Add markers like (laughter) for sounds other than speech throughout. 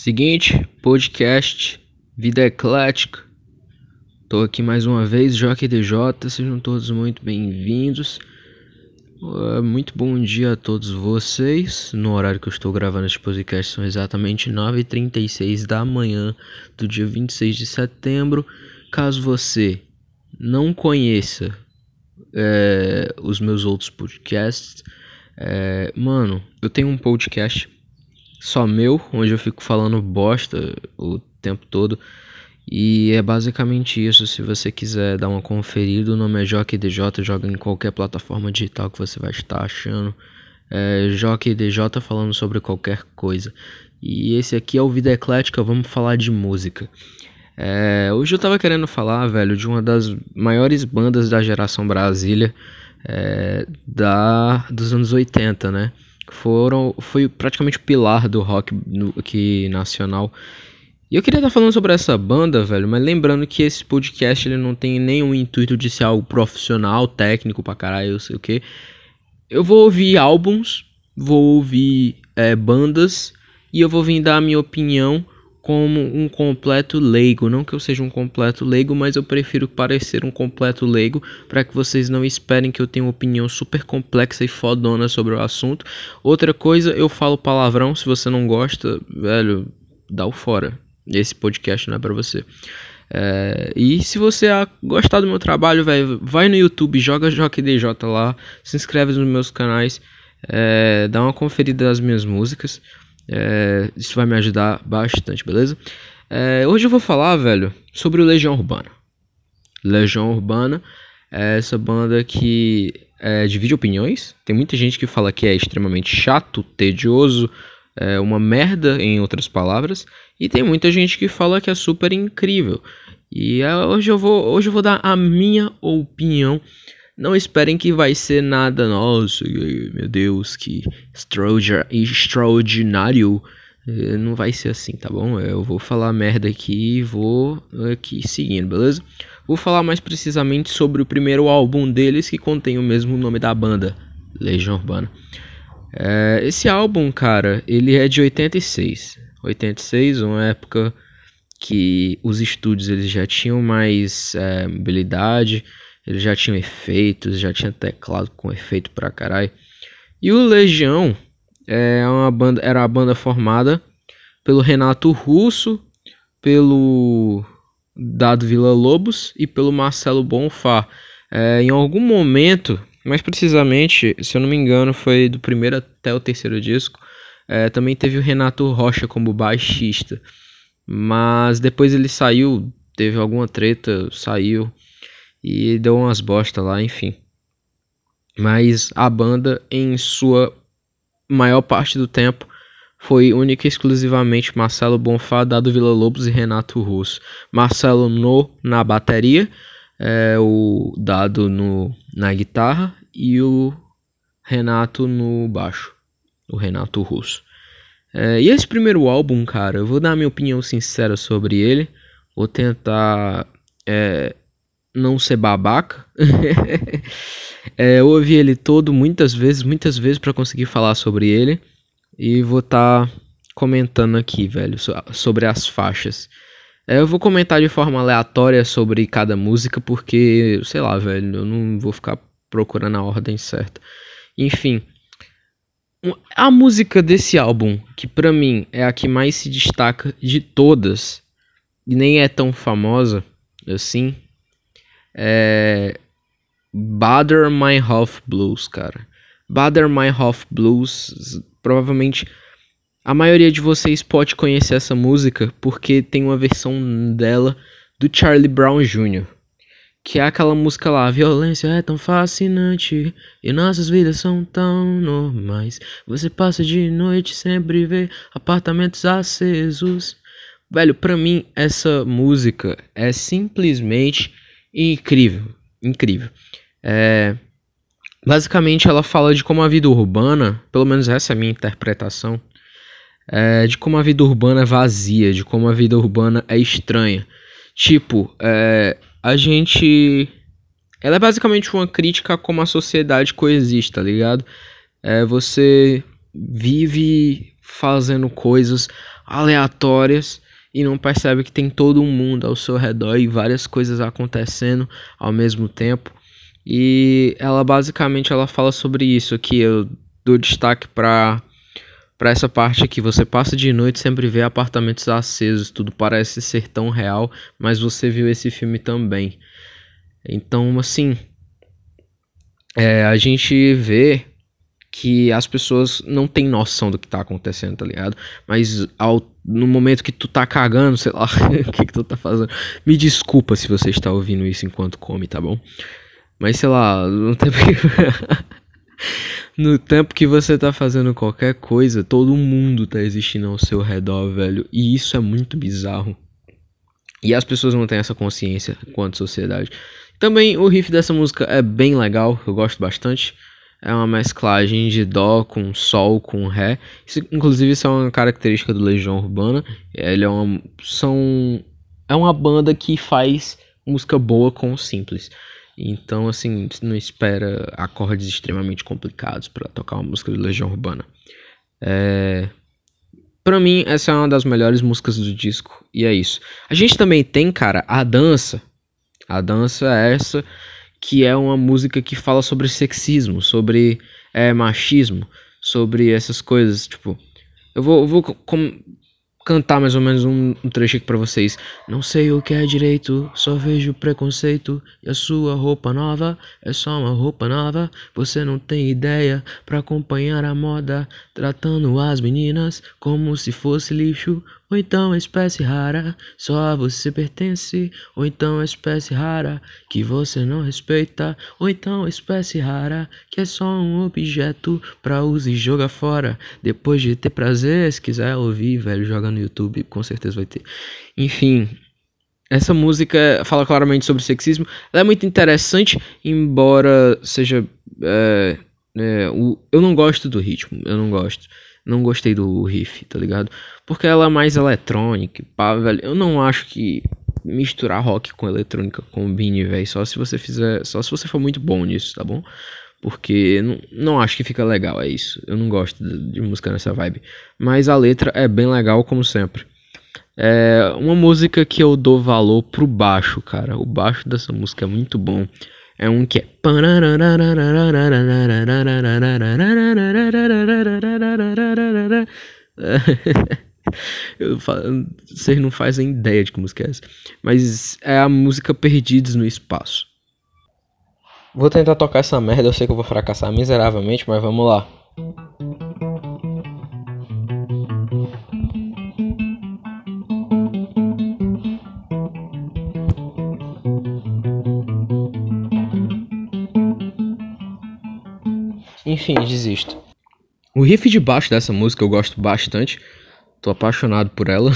Seguinte, podcast Vida Eclética. Tô aqui mais uma vez, Joque DJ, sejam todos muito bem-vindos. Uh, muito bom dia a todos vocês. No horário que eu estou gravando este podcast são exatamente 9h36 da manhã do dia 26 de setembro. Caso você não conheça é, os meus outros podcasts, é, mano, eu tenho um podcast só meu, onde eu fico falando bosta o tempo todo. E é basicamente isso. Se você quiser dar uma conferida, o nome é DJ, joga em qualquer plataforma digital que você vai estar achando. É DJ falando sobre qualquer coisa. E esse aqui é o Vida Eclética, vamos falar de música. É, hoje eu tava querendo falar, velho, de uma das maiores bandas da geração Brasília é, da, dos anos 80, né? Foram foi praticamente o pilar do rock no, aqui nacional. E eu queria estar falando sobre essa banda, velho, mas lembrando que esse podcast ele não tem nenhum intuito de ser algo profissional, técnico pra caralho, eu sei o que. Eu vou ouvir álbuns, vou ouvir é, bandas e eu vou vir dar a minha opinião como um completo leigo. Não que eu seja um completo leigo, mas eu prefiro parecer um completo leigo para que vocês não esperem que eu tenha uma opinião super complexa e fodona sobre o assunto. Outra coisa, eu falo palavrão. Se você não gosta, velho, dá o fora. Esse podcast não é para você. É, e se você gostar do meu trabalho, velho, vai no YouTube, joga DJ lá, se inscreve nos meus canais, é, dá uma conferida nas minhas músicas. É, isso vai me ajudar bastante, beleza? É, hoje eu vou falar, velho, sobre o Legião Urbana. Legião Urbana é essa banda que é, divide opiniões. Tem muita gente que fala que é extremamente chato, tedioso, é uma merda, em outras palavras. E tem muita gente que fala que é super incrível. E é, hoje, eu vou, hoje eu vou dar a minha opinião não esperem que vai ser nada, nossa, meu Deus, que extraordinário. Eh, não vai ser assim, tá bom? Eu vou falar merda aqui e vou aqui seguindo, beleza? Vou falar mais precisamente sobre o primeiro álbum deles que contém o mesmo nome da banda, Legião Urbana. É, esse álbum, cara, ele é de 86. 86, uma época que os estúdios eles já tinham mais é, mobilidade ele já tinha efeitos, já tinha teclado com efeito pra caralho. E o Legião é uma banda, era uma banda formada pelo Renato Russo, pelo Dado Vila Lobos e pelo Marcelo Bonfá. É, em algum momento, mais precisamente, se eu não me engano, foi do primeiro até o terceiro disco, é, também teve o Renato Rocha como baixista. Mas depois ele saiu, teve alguma treta, saiu e deu umas bosta lá, enfim. Mas a banda, em sua maior parte do tempo, foi única e exclusivamente Marcelo Bonfá, Dado Vila Lobos e Renato Russo. Marcelo no, na bateria, é, o Dado no, na guitarra e o Renato no baixo, o Renato Russo. É, e esse primeiro álbum, cara, eu vou dar minha opinião sincera sobre ele. Vou tentar é, não ser babaca. (laughs) é, eu ouvi ele todo muitas vezes, muitas vezes para conseguir falar sobre ele. E vou estar tá comentando aqui, velho, sobre as faixas. É, eu vou comentar de forma aleatória sobre cada música, porque, sei lá, velho, eu não vou ficar procurando a ordem certa. Enfim, a música desse álbum, que para mim é a que mais se destaca de todas, e nem é tão famosa assim, é. Bader Meinhof Blues, cara. Bader Meinhof Blues, provavelmente a maioria de vocês pode conhecer essa música porque tem uma versão dela do Charlie Brown Jr. Que é aquela música lá, violência é tão fascinante e nossas vidas são tão normais. Você passa de noite sempre vê apartamentos acesos. Velho, pra mim essa música é simplesmente incrível, incrível. É, basicamente, ela fala de como a vida urbana, pelo menos essa é a minha interpretação, é, de como a vida urbana é vazia, de como a vida urbana é estranha. Tipo, é, a gente. Ela é basicamente uma crítica a como a sociedade coexiste, tá ligado? É, você vive fazendo coisas aleatórias e não percebe que tem todo um mundo ao seu redor e várias coisas acontecendo ao mesmo tempo. E ela basicamente ela fala sobre isso aqui. Eu dou destaque para para essa parte aqui. Você passa de noite sempre vê apartamentos acesos, tudo parece ser tão real, mas você viu esse filme também. Então, assim, é, a gente vê que as pessoas não têm noção do que tá acontecendo, tá ligado? Mas ao, no momento que tu tá cagando, sei lá, (laughs) o que que tu tá fazendo. Me desculpa se você está ouvindo isso enquanto come, tá bom? Mas sei lá, no tempo que, (laughs) no tempo que você tá fazendo qualquer coisa, todo mundo tá existindo ao seu redor, velho. E isso é muito bizarro. E as pessoas não têm essa consciência quanto sociedade. Também o riff dessa música é bem legal, eu gosto bastante. É uma mesclagem de dó com sol com ré. Isso, inclusive, isso é uma característica do Legião Urbana. Ele é uma, são, é uma banda que faz música boa com simples. Então, assim, não espera acordes extremamente complicados para tocar uma música do Legião Urbana. É... Pra mim, essa é uma das melhores músicas do disco. E é isso. A gente também tem, cara, a dança. A dança é essa que é uma música que fala sobre sexismo, sobre é, machismo, sobre essas coisas. Tipo, eu vou, eu vou com, cantar mais ou menos um, um trecho aqui pra vocês. Não sei o que é direito, só vejo preconceito. E a sua roupa nova é só uma roupa nova. Você não tem ideia pra acompanhar a moda. Tratando as meninas como se fosse lixo. Ou então espécie rara, só a você pertence. Ou então espécie rara, que você não respeita. Ou então espécie rara, que é só um objeto pra uso e jogar fora. Depois de ter prazer, se quiser ouvir, velho, joga no YouTube, com certeza vai ter. Enfim, essa música fala claramente sobre sexismo. Ela é muito interessante, embora seja. É, é, o, eu não gosto do ritmo, eu não gosto. Não gostei do riff, tá ligado? Porque ela é mais eletrônica, pá, velho. Eu não acho que misturar rock com eletrônica combine, velho. Só se você fizer. Só se você for muito bom nisso, tá bom? Porque não, não acho que fica legal, é isso. Eu não gosto de, de música nessa vibe. Mas a letra é bem legal, como sempre. É uma música que eu dou valor pro baixo, cara. O baixo dessa música é muito bom. É um que é. Eu falo, vocês não fazem ideia de que música é essa. Mas é a música Perdidos no Espaço. Vou tentar tocar essa merda, eu sei que eu vou fracassar miseravelmente, mas vamos lá. Enfim, desisto. O riff de baixo dessa música eu gosto bastante. Tô apaixonado por ela.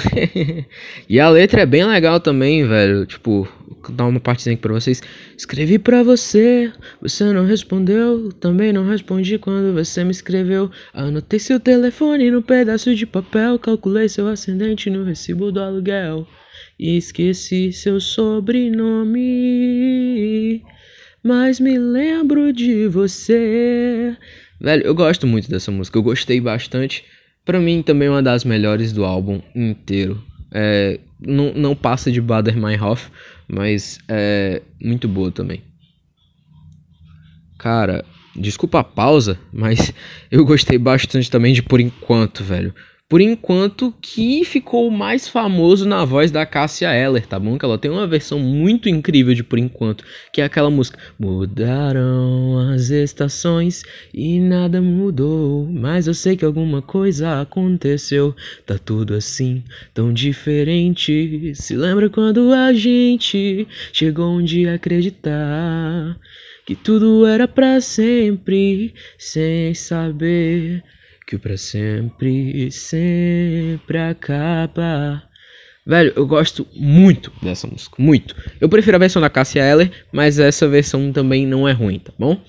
(laughs) e a letra é bem legal também, velho. Tipo, vou dar uma partezinha aqui pra vocês. Escrevi pra você, você não respondeu. Também não respondi quando você me escreveu. Anotei seu telefone no pedaço de papel. Calculei seu ascendente no recibo do aluguel. E esqueci seu sobrenome mas me lembro de você. Velho, eu gosto muito dessa música, eu gostei bastante. Para mim também é uma das melhores do álbum inteiro. É, não, não passa de Bader Meinhof, mas é muito boa também. Cara, desculpa a pausa, (laughs) mas eu gostei bastante também de Por Enquanto, velho por enquanto que ficou mais famoso na voz da Cássia Eller, tá bom? Que ela tem uma versão muito incrível de Por Enquanto, que é aquela música Mudaram estações e nada mudou, mas eu sei que alguma coisa aconteceu. Tá tudo assim, tão diferente. Se lembra quando a gente chegou um dia a acreditar que tudo era para sempre, sem saber que o pra sempre sempre acaba. Velho, eu gosto muito dessa música, muito. Eu prefiro a versão da Cassia Eller, mas essa versão também não é ruim, tá bom?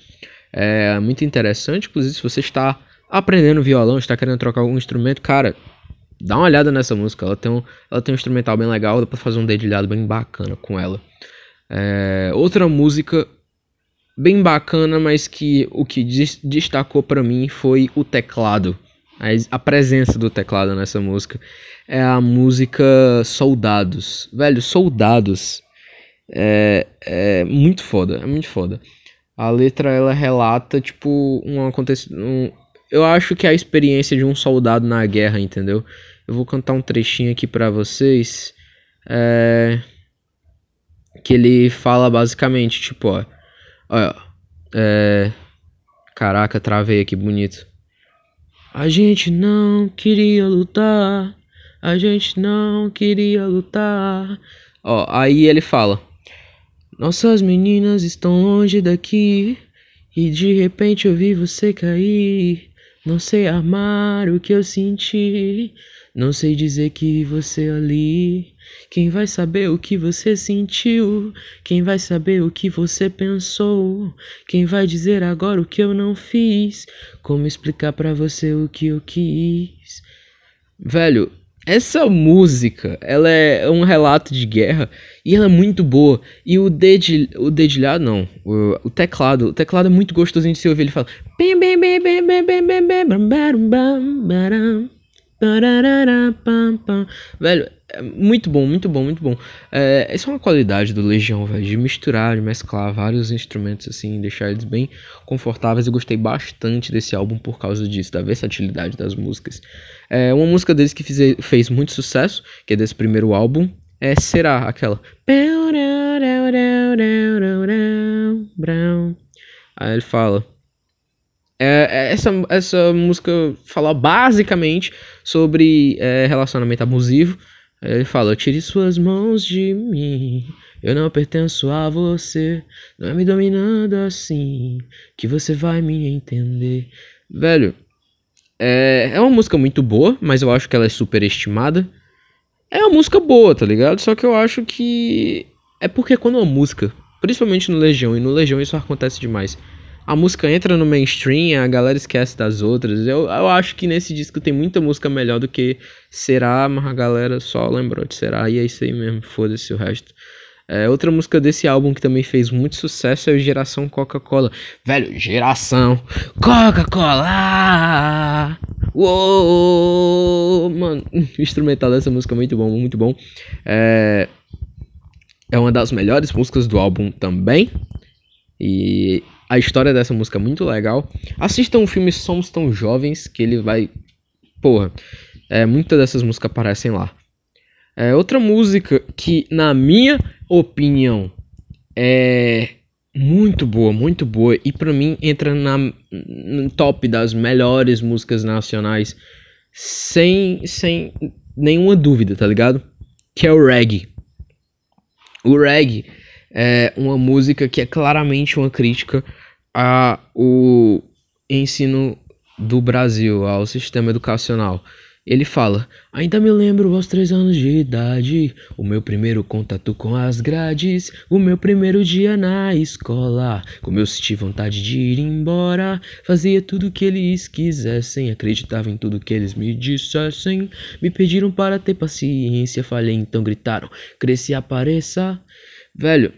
É muito interessante, inclusive se você está aprendendo violão, está querendo trocar algum instrumento, cara, dá uma olhada nessa música. Ela tem um, ela tem um instrumental bem legal, dá pra fazer um dedilhado bem bacana com ela. É, outra música bem bacana, mas que o que destacou para mim foi o teclado. a, a presença do teclado nessa música é a música Soldados. Velho, Soldados é, é muito foda, é muito foda. A letra ela relata tipo um acontecimento, um, eu acho que é a experiência de um soldado na guerra, entendeu? Eu vou cantar um trechinho aqui para vocês, é, que ele fala basicamente tipo, ó, ó, é, caraca, travei aqui bonito. A gente não queria lutar, a gente não queria lutar. Ó, aí ele fala: Nossas meninas estão longe daqui e de repente eu vi você cair. Não sei amar o que eu senti, não sei dizer que você ali. Quem vai saber o que você sentiu? Quem vai saber o que você pensou? Quem vai dizer agora o que eu não fiz? Como explicar para você o que eu quis? Velho, essa música, ela é um relato de guerra e ela é muito boa. E o, o dedilhado, não, o, o, teclado, o teclado é muito gostosinho de se ouvir. Ele fala... Velho, é muito bom, muito bom, muito bom. É, essa é uma qualidade do Legião, velho, de misturar, de mesclar vários instrumentos assim, deixar eles bem confortáveis. Eu gostei bastante desse álbum por causa disso, da versatilidade das músicas. É, uma música deles que fiz, fez muito sucesso, que é desse primeiro álbum, é Será, aquela. Aí ele fala. É, é, essa, essa música fala basicamente sobre é, relacionamento abusivo ele fala: Tire suas mãos de mim. Eu não pertenço a você. Não é me dominando assim que você vai me entender. Velho, é, é uma música muito boa, mas eu acho que ela é superestimada. É uma música boa, tá ligado? Só que eu acho que. É porque quando uma música, principalmente no Legião, e no Legião isso acontece demais a música entra no mainstream, a galera esquece das outras. Eu, eu acho que nesse disco tem muita música melhor do que Será, mas a galera só lembrou de Será e é isso aí mesmo, foda-se o resto. É, outra música desse álbum que também fez muito sucesso é o Geração Coca-Cola. Velho, Geração Coca-Cola! Uou! Mano, o (laughs) instrumental dessa música é muito bom, muito bom. É, é uma das melhores músicas do álbum também. E a história dessa música é muito legal. Assistam o filme Somos Tão Jovens, que ele vai. Porra, é, muitas dessas músicas aparecem lá. É, outra música que, na minha opinião, é muito boa, muito boa. E pra mim entra na, no top das melhores músicas nacionais. Sem, sem nenhuma dúvida, tá ligado? Que é o reggae. O reggae é uma música que é claramente uma crítica ao ensino do Brasil, ao sistema educacional. Ele fala: Ainda me lembro aos três anos de idade, o meu primeiro contato com as grades, o meu primeiro dia na escola. Como eu senti vontade de ir embora, fazia tudo o que eles quisessem, acreditava em tudo que eles me dissessem. Me pediram para ter paciência, falei, então gritaram: Cresce e apareça. Velho,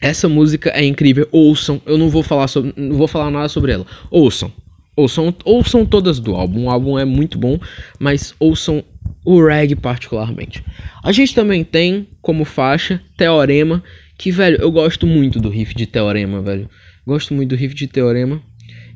essa música é incrível, ouçam. Eu não vou falar sobre, não vou falar nada sobre ela. Ouçam. Ouçam, ouçam todas do álbum. O álbum é muito bom, mas ouçam o reggae particularmente. A gente também tem como faixa Teorema, que velho, eu gosto muito do riff de Teorema, velho. Gosto muito do riff de Teorema.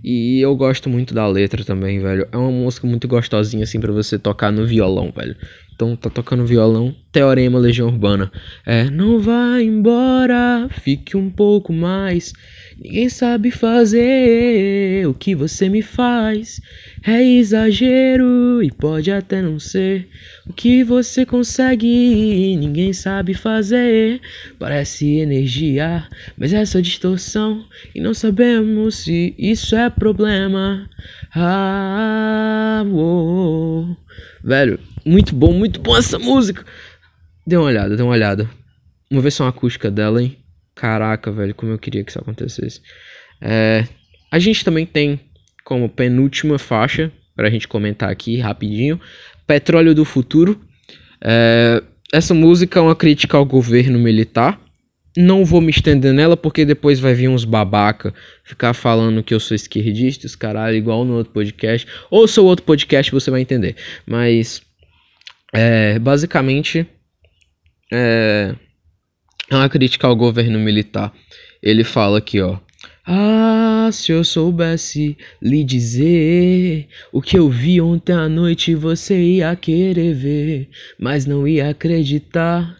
E eu gosto muito da letra também, velho. É uma música muito gostosinha assim para você tocar no violão, velho. Então tá tocando violão, Teorema Legião Urbana. É, não vá embora, fique um pouco mais. Ninguém sabe fazer o que você me faz. É exagero e pode até não ser o que você consegue. Ninguém sabe fazer. Parece energia, mas é só distorção. E não sabemos se isso é problema. Ah, uou. Velho, muito bom, muito bom essa música. Dê uma olhada, dê uma olhada. Uma versão acústica dela, hein? Caraca, velho, como eu queria que isso acontecesse. É, a gente também tem como penúltima faixa, pra gente comentar aqui rapidinho, Petróleo do Futuro. É, essa música é uma crítica ao governo militar. Não vou me estender nela porque depois vai vir uns babaca ficar falando que eu sou esquerdista, os caralho, igual no outro podcast. Ou sou outro podcast, você vai entender. Mas, é, basicamente, é, é uma crítica ao governo militar. Ele fala aqui, ó. Ah, se eu soubesse lhe dizer o que eu vi ontem à noite, você ia querer ver, mas não ia acreditar.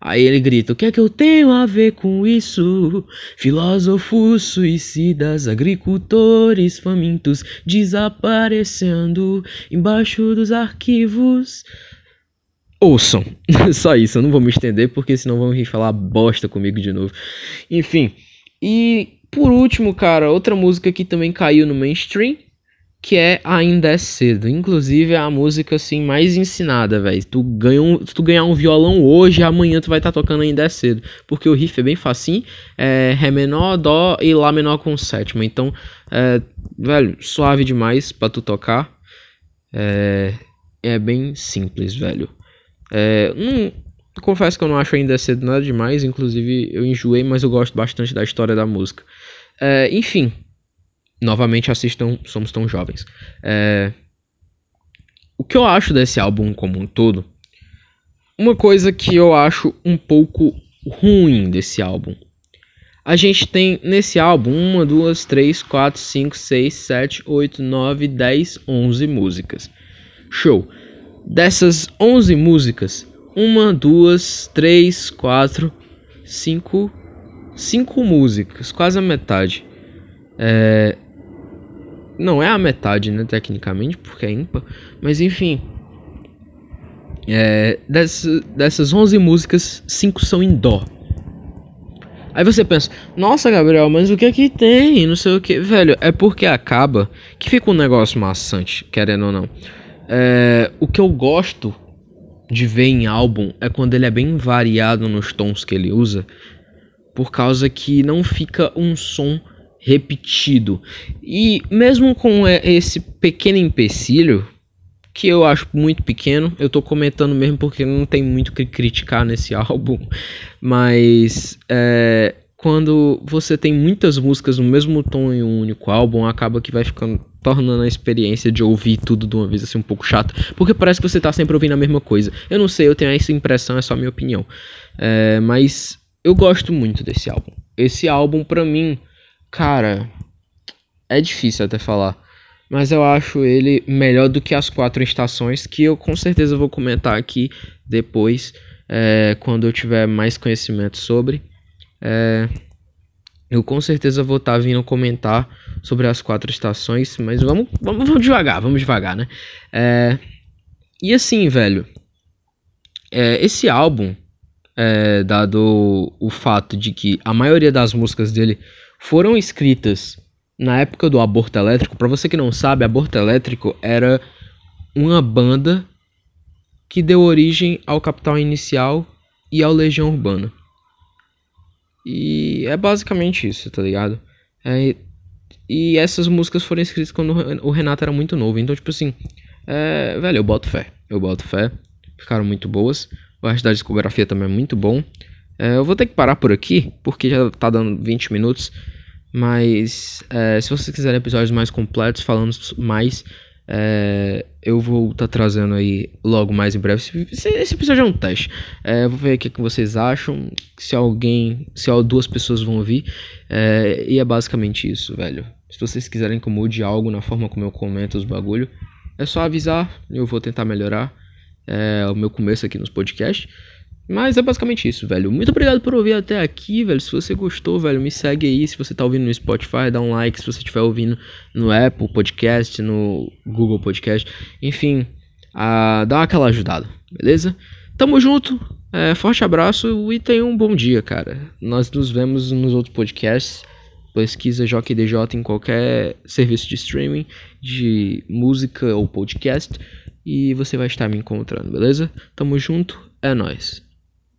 Aí ele grita: O que é que eu tenho a ver com isso? Filósofos suicidas, agricultores famintos desaparecendo embaixo dos arquivos. Ouçam, (laughs) só isso, eu não vou me estender porque senão vão vir falar bosta comigo de novo. Enfim, e por último, cara, outra música que também caiu no mainstream que é Ainda é Cedo. Inclusive é a música assim mais ensinada, velho. Tu ganha um, se tu ganhar um violão hoje, amanhã tu vai estar tá tocando Ainda é Cedo, porque o riff é bem facinho, é ré menor, dó e lá menor com sétima. Então, é, velho, suave demais para tu tocar. É, é bem simples, velho. É, não, confesso que eu não acho Ainda é Cedo nada demais, inclusive eu enjoei, mas eu gosto bastante da história da música. É, enfim, novamente assistam Somos Tão Jovens. É... O que eu acho desse álbum como um todo? Uma coisa que eu acho um pouco ruim desse álbum. A gente tem nesse álbum uma, duas, três, quatro, cinco, seis, sete, oito, nove, dez, onze músicas. Show. Dessas onze músicas, uma, duas, três, quatro, cinco, cinco músicas, quase a metade. É, não é a metade, né, tecnicamente, porque é ímpar. Mas enfim. É, dessas, dessas 11 músicas, 5 são em Dó. Aí você pensa, nossa, Gabriel, mas o que é que tem? Não sei o que. Velho, é porque acaba que fica um negócio maçante, querendo ou não. É, o que eu gosto de ver em álbum é quando ele é bem variado nos tons que ele usa, por causa que não fica um som repetido. E mesmo com esse pequeno empecilho, que eu acho muito pequeno, eu tô comentando mesmo porque não tem muito que criticar nesse (laughs) álbum, mas é, quando você tem muitas músicas no mesmo tom em um único álbum, acaba que vai ficando tornando a experiência de ouvir tudo de uma vez assim um pouco chato, porque parece que você tá sempre ouvindo a mesma coisa. Eu não sei, eu tenho essa impressão, é só minha opinião. É, mas eu gosto muito desse álbum. Esse álbum, para mim, Cara, é difícil até falar. Mas eu acho ele melhor do que as quatro estações, que eu com certeza vou comentar aqui depois, é, quando eu tiver mais conhecimento sobre. É, eu com certeza vou estar tá vindo comentar sobre as quatro estações, mas vamos, vamos, vamos devagar, vamos devagar, né? É, e assim, velho, é, esse álbum, é, dado o fato de que a maioria das músicas dele foram escritas na época do aborto elétrico. Para você que não sabe, aborto elétrico era uma banda que deu origem ao Capital Inicial e ao Legião Urbana. E é basicamente isso, tá ligado? É, e essas músicas foram escritas quando o Renato era muito novo. Então, tipo assim, é, velho, eu boto fé. Eu boto fé. Ficaram muito boas. O resto da discografia também é muito bom. É, eu vou ter que parar por aqui, porque já tá dando 20 minutos. Mas é, se vocês quiserem episódios mais completos, falando mais, é, eu vou estar tá trazendo aí logo mais em breve. Esse, esse episódio é um teste. É, eu vou ver o que, que vocês acham. Se alguém, se duas pessoas vão ouvir. É, e é basicamente isso, velho. Se vocês quiserem que eu mude algo na forma como eu comento os bagulho, é só avisar. Eu vou tentar melhorar. É o meu começo aqui nos podcasts. Mas é basicamente isso, velho. Muito obrigado por ouvir até aqui, velho. Se você gostou, velho, me segue aí. Se você tá ouvindo no Spotify, dá um like. Se você estiver ouvindo no Apple Podcast, no Google Podcast, enfim, uh, dá aquela ajudada, beleza? Tamo junto. É, forte abraço e tenha um bom dia, cara. Nós nos vemos nos outros podcasts. Pesquisa JockDJ em qualquer serviço de streaming, de música ou podcast. E você vai estar me encontrando, beleza? Tamo junto, é nóis.